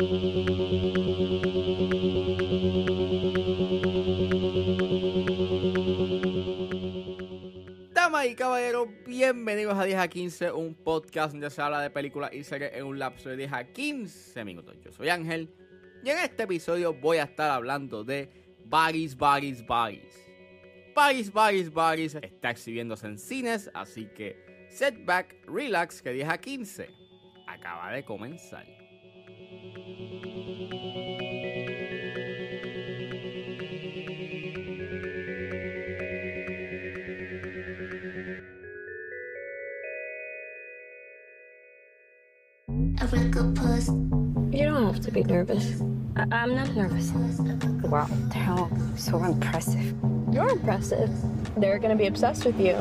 Damas y caballeros, bienvenidos a 10 a 15, un podcast donde se habla de películas y series en un lapso de 10 a 15 minutos. Yo soy Ángel y en este episodio voy a estar hablando de Bodies, Bodies, Bodies. Bodies, Bodies, Bodies está exhibiéndose en cines, así que setback, relax, que 10 a 15 acaba de comenzar. You don't have to be nervous. I- I'm not nervous. Wow, they're so impressive. You're impressive. They're gonna be obsessed with you.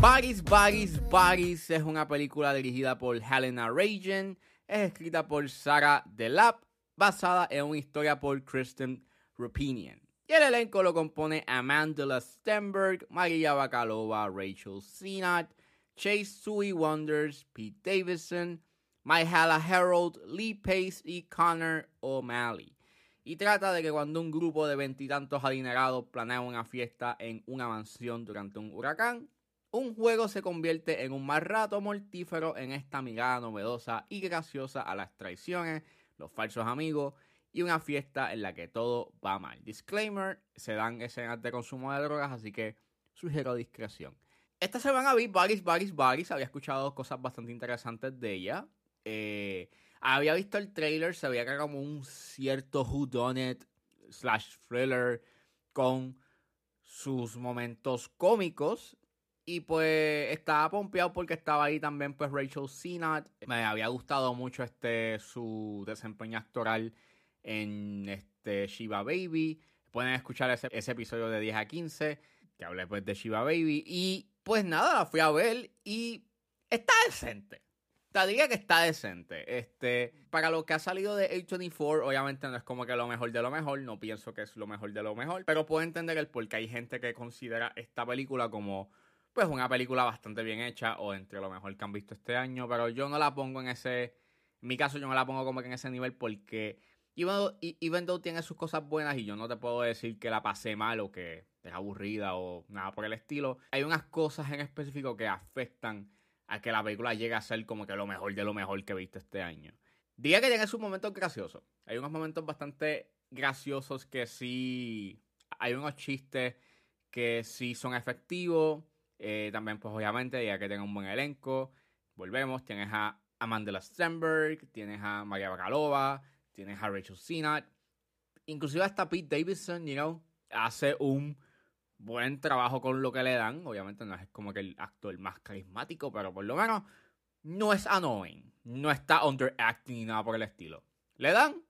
Bodies, Bodies, Bodies es una película dirigida por Helena Ragen, es escrita por Sarah Delap, basada en una historia por Kristen Rupinian. Y el elenco lo compone Amanda Stenberg, Maria Bakalova, Rachel Sennott, Chase Sui Wonders, Pete Davidson, Myhala Harold, Lee Pace y Connor O'Malley. Y trata de que cuando un grupo de veintitantos adinerados planea una fiesta en una mansión durante un huracán, un juego se convierte en un más rato mortífero en esta mirada novedosa y graciosa a las traiciones, los falsos amigos y una fiesta en la que todo va mal. Disclaimer, se dan escenas de consumo de drogas, así que sugiero discreción. Esta semana vi Baris, Baris, Baris, había escuchado cosas bastante interesantes de ella. Eh, había visto el trailer, se veía que era como un cierto whodunit slash thriller con sus momentos cómicos. Y pues estaba pompeado porque estaba ahí también pues Rachel Sennott. Me había gustado mucho este su desempeño actoral en este Shiva Baby. Pueden escuchar ese, ese episodio de 10 a 15 que hablé pues de Shiva Baby. Y pues nada, la fui a ver y está decente. Te diría que está decente. Este, para lo que ha salido de A24, obviamente no es como que lo mejor de lo mejor. No pienso que es lo mejor de lo mejor. Pero puedo entender el por qué hay gente que considera esta película como pues una película bastante bien hecha o entre lo mejor que han visto este año, pero yo no la pongo en ese, en mi caso yo no la pongo como que en ese nivel porque even though, even tiene sus cosas buenas y yo no te puedo decir que la pasé mal o que es aburrida o nada por el estilo, hay unas cosas en específico que afectan a que la película llegue a ser como que lo mejor de lo mejor que he visto este año. Diría que tiene sus momentos graciosos, hay unos momentos bastante graciosos que sí, hay unos chistes que sí son efectivos, eh, también, pues obviamente, ya que tenga un buen elenco, volvemos, tienes a Amanda Stenberg, tienes a Maria Bakalova, tienes a Rachel Sennott, inclusive hasta Pete Davidson, you know, hace un buen trabajo con lo que le dan. Obviamente no es como que el actor más carismático, pero por lo menos no es annoying, no está underacting ni nada por el estilo. Le dan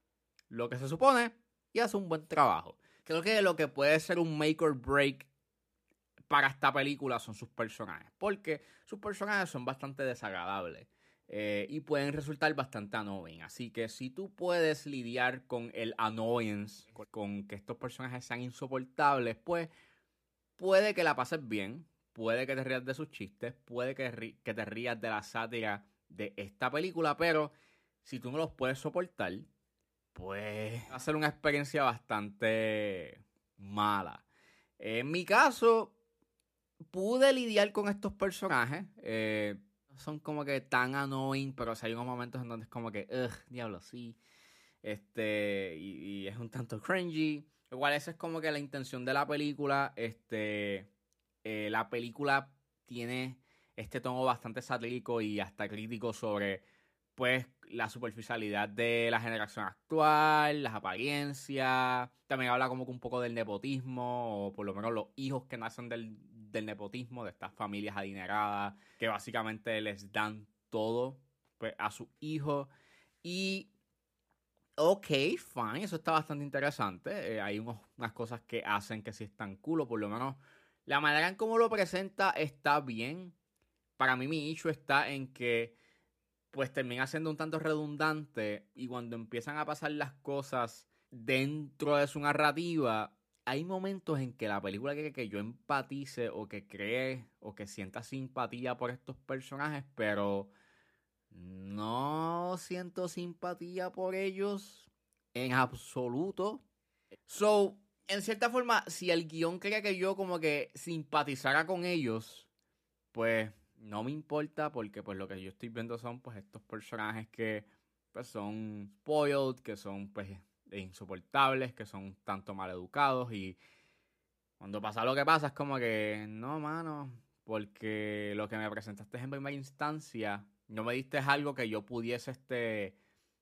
lo que se supone y hace un buen trabajo. Creo que lo que puede ser un make or break para esta película son sus personajes, porque sus personajes son bastante desagradables eh, y pueden resultar bastante annoying. Así que si tú puedes lidiar con el annoyance, con que estos personajes sean insoportables, pues puede que la pases bien, puede que te rías de sus chistes, puede que, te rías de la sátira de esta película, pero si tú no los puedes soportar, pues va a ser una experiencia bastante mala. En mi caso, pude lidiar con estos personajes. Eh, son como que tan annoying, pero si hay unos momentos en donde es como que, ugh, diablo, sí. Este, y, es un tanto cringy. Igual esa es como que la intención de la película. Este, eh, la película tiene este tono bastante satírico y hasta crítico sobre, pues, la superficialidad de la generación actual, las apariencias. También habla como que un poco del nepotismo, o por lo menos los hijos que nacen del, del nepotismo, de estas familias adineradas, que básicamente les dan todo pues, a sus hijos. Y, ok, fine, eso está bastante interesante. Eh, hay unas cosas que hacen que sí están cool, o por lo menos la manera en cómo lo presenta está bien. Para mí mi issue está en que pues termina siendo un tanto redundante y cuando empiezan a pasar las cosas dentro de su narrativa, hay momentos en que la película quiere que yo empatice o que cree o que sienta simpatía por estos personajes, pero no siento simpatía por ellos en absoluto. So, en cierta forma, si el guion quería que yo como que simpatizara con ellos, pues no me importa porque pues lo que yo estoy viendo son pues estos personajes que pues son spoiled, que son pues insoportables, que son tanto mal educados y cuando pasa lo que pasa es como que no, mano, porque lo que me presentaste en primera instancia no me diste algo que yo pudiese este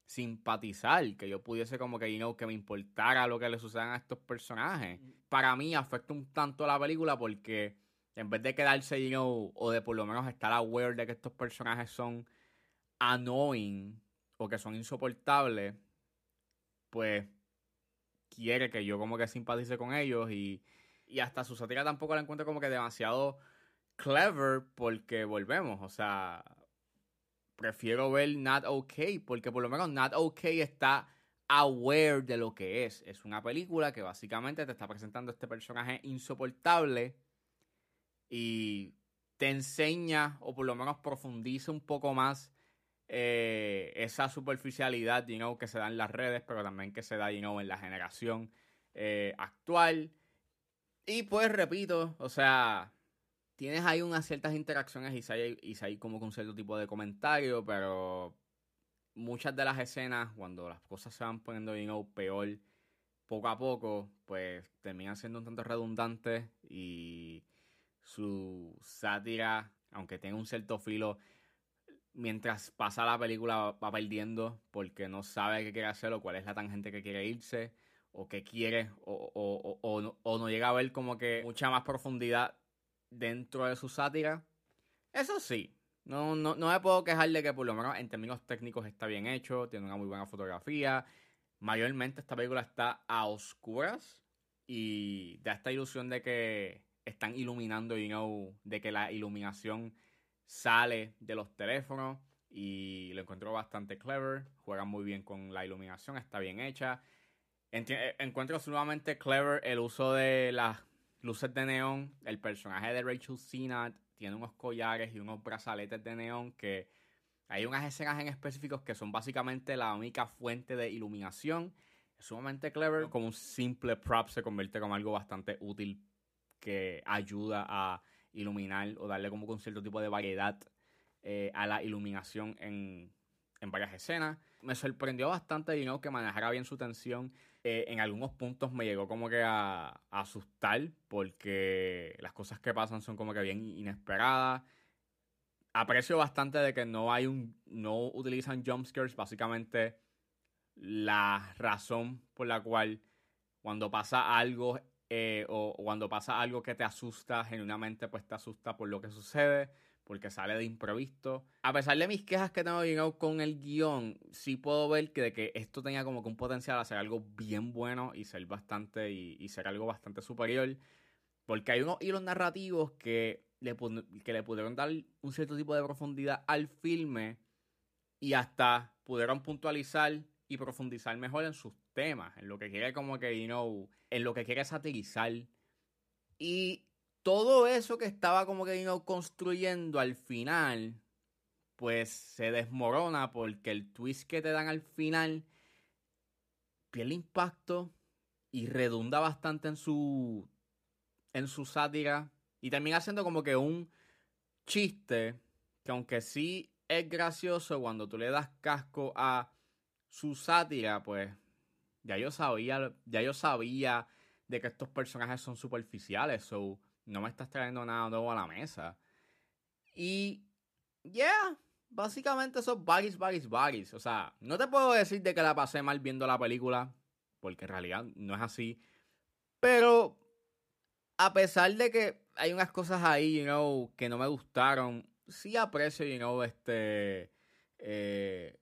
simpatizar, que yo pudiese como que, you know, que me importara lo que le sucedan a estos personajes. Para mí afecta un tanto la película porque en vez de quedarse, you know, o de por lo menos estar aware de que estos personajes son annoying o que son insoportables, pues quiere que yo como que simpatice con ellos y, y hasta su sátira tampoco la encuentro como que demasiado clever porque volvemos, o sea, prefiero ver Not Okay, porque por lo menos Not Okay está aware de lo que es. Es una película que básicamente te está presentando este personaje insoportable y te enseña, o por lo menos profundiza un poco más eh, esa superficialidad, you know, que se da en las redes, pero también que se da, you know, en la generación eh, actual. Y pues repito, o sea, tienes ahí unas ciertas interacciones y hay como con cierto tipo de comentario, pero muchas de las escenas, cuando las cosas se van poniendo you know, peor poco a poco, pues terminan siendo un tanto redundantes y su sátira, aunque tenga un cierto filo, mientras pasa la película va perdiendo porque no sabe qué quiere hacer o cuál es la tangente que quiere irse o qué quiere o, o, o no llega a ver como que mucha más profundidad dentro de su sátira. Eso sí, no, no, no me puedo quejar de que por lo menos en términos técnicos está bien hecho, tiene una muy buena fotografía. Mayormente esta película está a oscuras y da esta ilusión de que están iluminando, you know, de que la iluminación sale de los teléfonos y lo encuentro bastante clever. Juegan muy bien con la iluminación, está bien hecha. encuentro sumamente clever el uso de las luces de neón. El personaje de Rachel Sennott tiene unos collares y unos brazaletes de neón que hay unas escenas en específicos que son básicamente la única fuente de iluminación. Es sumamente clever. Como un simple prop se convierte como algo bastante útil que ayuda a iluminar o darle como un cierto tipo de variedad eh, a la iluminación en, en varias escenas. Me sorprendió bastante know, que manejara bien su tensión eh, en algunos puntos me llegó como que a, asustar porque las cosas que pasan son como que bien inesperadas. Aprecio bastante de que no hay un. no utilizan jumpscares. Básicamente, la razón por la cual cuando pasa algo eh, o cuando pasa algo que te asusta, genuinamente, pues te asusta por lo que sucede porque sale de improviso. A pesar de mis quejas que tengo con el guion, sí puedo ver que, de que esto tenía como que un potencial a ser algo bien bueno y ser bastante y, ser algo bastante superior. Porque hay unos hilos narrativos que le, que le pudieron dar un cierto tipo de profundidad al filme y hasta pudieron puntualizar y profundizar mejor en sus temas, en lo que quiere como que, you know, en lo que quiere satirizar. Y todo eso que estaba como que construyendo al final, pues se desmorona porque el twist que te dan al final pierde impacto y redunda bastante en su en su sátira y termina haciendo como que un chiste que aunque sí es gracioso cuando tú le das casco a su sátira, pues ya yo sabía, ya yo sabía de que estos personajes son superficiales, so no me estás trayendo nada nuevo a la mesa. Y, yeah, básicamente son bugs, bugs, bugs. O sea, no te puedo decir de que la pasé mal viendo la película, porque en realidad no es así. Pero, a pesar de que hay unas cosas ahí, you know, que no me gustaron, sí aprecio, you know, este, eh,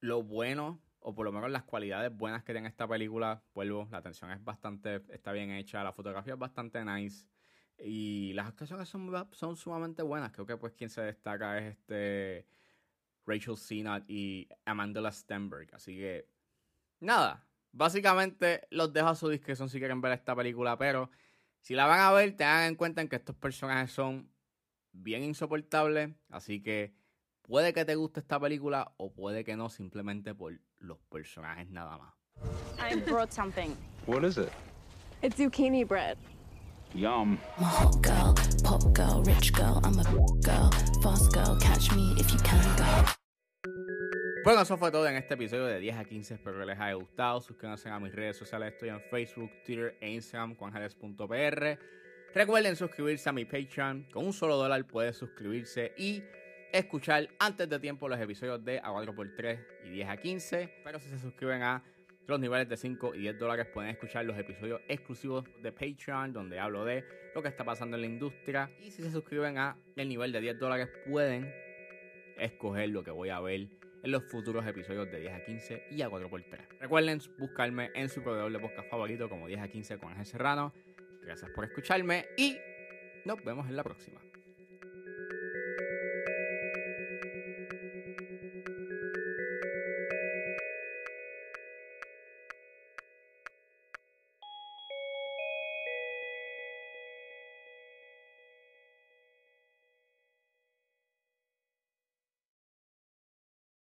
lo bueno, o por lo menos las cualidades buenas que tiene esta película. Vuelvo, la atención es bastante, está bien hecha, la fotografía es bastante nice. Y las actuaciones son, son sumamente buenas. Creo que pues quien se destaca es este Rachel Sennott y Amanda Stenberg. Así que, nada. Básicamente los dejo a su discreción si quieren ver esta película. Pero si la van a ver, tengan en cuenta que estos personajes son bien insoportables. Así que Puede que te guste esta película o puede que no, simplemente por los personajes nada más. I brought something. What is it? It's zucchini bread. Yum. I'm a hot girl, pop girl, rich girl. I'm a girl, fast girl. Catch me if you can, girl. Bueno, eso fue todo en este episodio de 10 a 15. Espero que les haya gustado. Suscríbanse a mis redes sociales. Estoy en Facebook, Twitter e Instagram, juanjales.pr. Recuerden suscribirse a mi Patreon. Con un solo dólar puedes suscribirse y escuchar antes de tiempo los episodios de A 4x3 y 10 a 15. Pero si se suscriben a los niveles de 5 y 10 dólares pueden escuchar los episodios exclusivos de Patreon donde hablo de lo que está pasando en la industria. Y si se suscriben a el nivel de 10 dólares pueden escoger lo que voy a ver en los futuros episodios de 10 a 15 y a 4x3. Recuerden buscarme en su proveedor de podcast favorito como 10 a 15 con Ángel Serrano. Gracias por escucharme y nos vemos en la próxima.